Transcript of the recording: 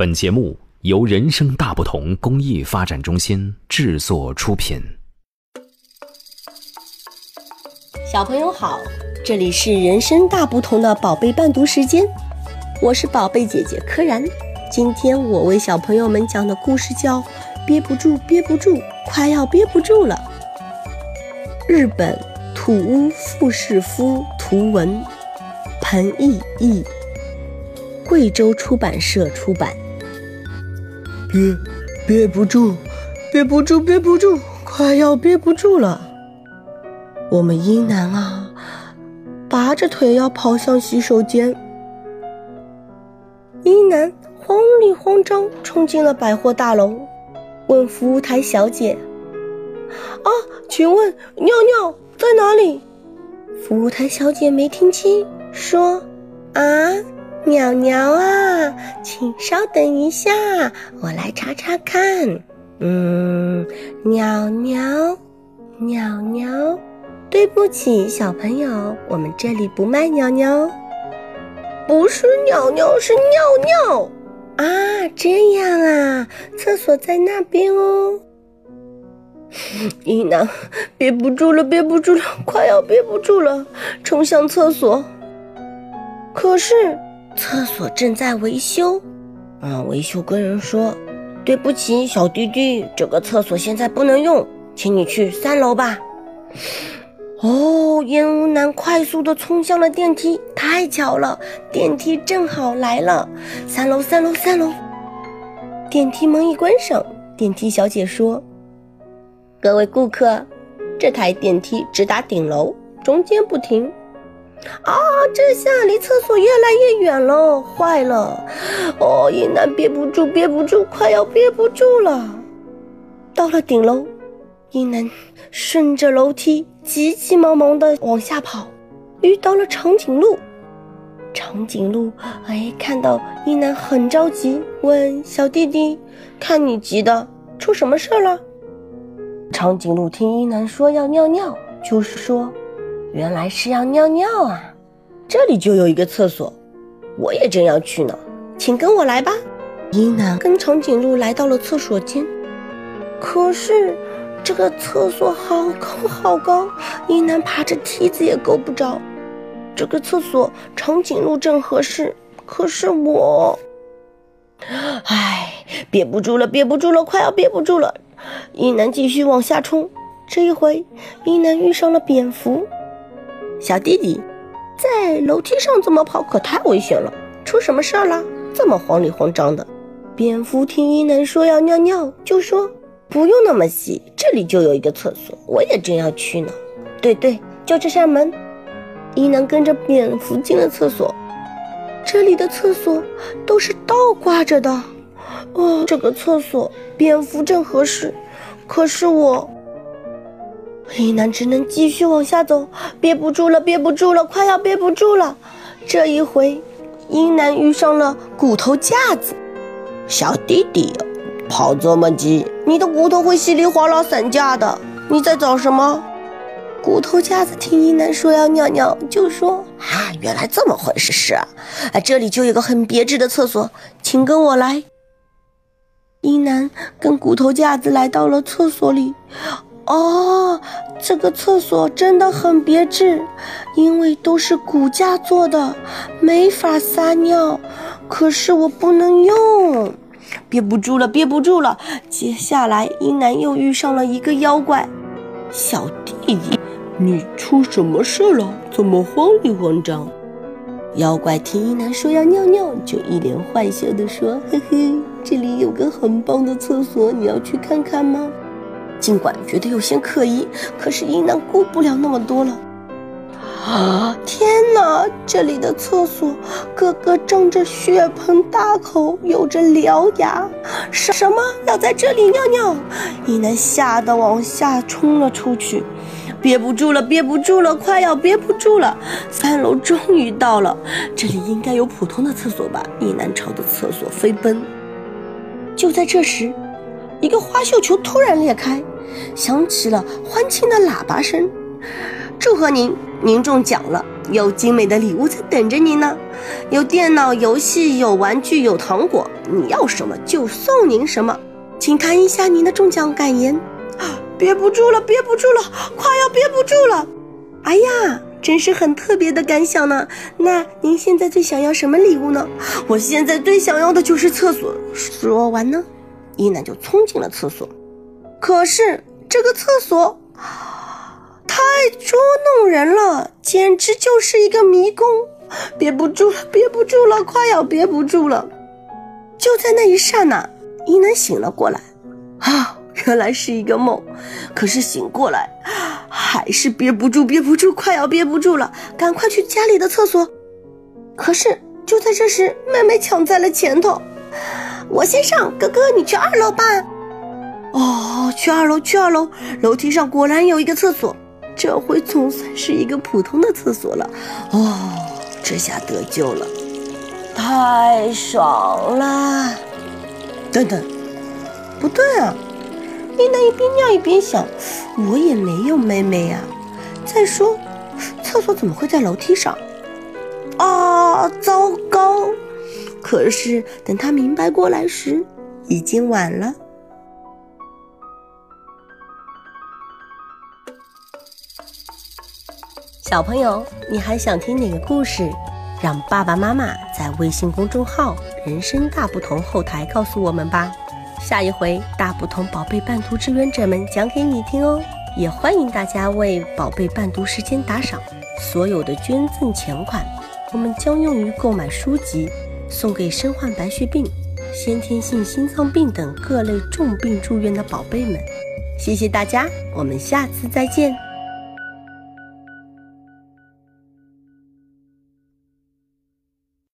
本节目由人生大不同公益发展中心制作出品。小朋友好，这里是人生大不同的宝贝伴读时间，我是宝贝姐姐柯然。今天我为小朋友们讲的故事叫《憋不住，憋不住，快要憋不住了》。日本土屋富士夫图文，彭毅译，贵州出版社出版。憋，憋不住，憋不住，憋不住，快要憋不住了。我们英男啊，拔着腿要跑向洗手间。英男慌里慌张冲进了百货大楼，问服务台小姐：“啊，请问尿尿在哪里？”服务台小姐没听清，说：“啊。”鸟鸟啊，请稍等一下，我来查查看。嗯，鸟鸟，鸟鸟，对不起，小朋友，我们这里不卖鸟鸟。不是鸟鸟，是尿尿啊！这样啊，厕所在那边哦。伊娜，憋不住了，憋不住了，快要憋不住了，冲向厕所。可是。厕所正在维修，啊！维修工人说：“对不起，小弟弟，这个厕所现在不能用，请你去三楼吧。”哦，烟雾男快速的冲向了电梯，太巧了，电梯正好来了。三楼，三楼，三楼。电梯门一关上，电梯小姐说：“各位顾客，这台电梯直达顶楼，中间不停。”啊！这下离厕所越来越远了，坏了！哦，一男憋不住，憋不住，快要憋不住了。到了顶楼，一男顺着楼梯急急忙忙地往下跑，遇到了长颈鹿。长颈鹿哎，看到一男很着急，问小弟弟：“看你急的，出什么事了？”长颈鹿听一男说要尿尿，就是说。原来是要尿尿啊！这里就有一个厕所，我也正要去呢，请跟我来吧。伊南跟长颈鹿来到了厕所间，可是这个厕所好高好高，伊南爬着梯子也够不着。这个厕所长颈鹿正合适，可是我，唉，憋不住了，憋不住了，快要憋不住了。伊南继续往下冲，这一回伊南遇上了蝙蝠。小弟弟，在楼梯上这么跑可太危险了，出什么事儿了？这么慌里慌张的。蝙蝠听伊能说要尿尿，就说不用那么急，这里就有一个厕所，我也正要去呢。对对，就这扇门。伊能跟着蝙蝠进了厕所，这里的厕所都是倒挂着的。哦，这个厕所蝙蝠正合适，可是我。伊南只能继续往下走，憋不住了，憋不住了，快要憋不住了。这一回，伊南遇上了骨头架子。小弟弟，跑这么急，你的骨头会稀里哗啦散架的。你在找什么？骨头架子听伊南说要尿尿，就说：“啊，原来这么回事是啊，这里就有个很别致的厕所，请跟我来。”伊南跟骨头架子来到了厕所里。哦，这个厕所真的很别致，因为都是骨架做的，没法撒尿。可是我不能用，憋不住了，憋不住了。接下来，英男又遇上了一个妖怪。小弟弟，你出什么事了？怎么慌里慌张？妖怪听英男说要尿尿，就一脸坏笑的说：“嘿嘿，这里有个很棒的厕所，你要去看看吗？”尽管觉得有些可疑，可是伊南顾不了那么多了。啊！天哪，这里的厕所个个张着血盆大口，有着獠牙，什什么要在这里尿尿？伊南吓得往下冲了出去，憋不住了，憋不住了，快要憋不住了。三楼终于到了，这里应该有普通的厕所吧？伊南朝着厕所飞奔。就在这时，一个花绣球突然裂开。响起了欢庆的喇叭声，祝贺您您中奖了，有精美的礼物在等着您呢，有电脑游戏，有玩具，有糖果，你要什么就送您什么，请谈一下您的中奖感言。啊憋不住了，憋不住了，快要憋不住了！哎呀，真是很特别的感想呢。那您现在最想要什么礼物呢？我现在最想要的就是厕所。说完呢，伊南就冲进了厕所。可是这个厕所。太捉弄人了，简直就是一个迷宫！憋不住了，憋不住了，快要憋不住了！就在那一刹那，伊南醒了过来。啊，原来是一个梦。可是醒过来，还是憋不住，憋不住，快要憋不住了！赶快去家里的厕所。可是就在这时，妹妹抢在了前头。我先上，哥哥你去二楼吧。哦，去二楼，去二楼，楼梯上果然有一个厕所。这回总算是一个普通的厕所了，哦，这下得救了，太爽了！等等，不对啊！丽娜一边尿一边想，我也没有妹妹呀。再说，厕所怎么会在楼梯上？啊，糟糕！可是等他明白过来时，已经晚了。小朋友，你还想听哪个故事？让爸爸妈妈在微信公众号“人生大不同”后台告诉我们吧。下一回大不同宝贝伴读志愿者们讲给你听哦。也欢迎大家为宝贝伴读时间打赏，所有的捐赠钱款，我们将用于购买书籍，送给身患白血病、先天性心脏病等各类重病住院的宝贝们。谢谢大家，我们下次再见。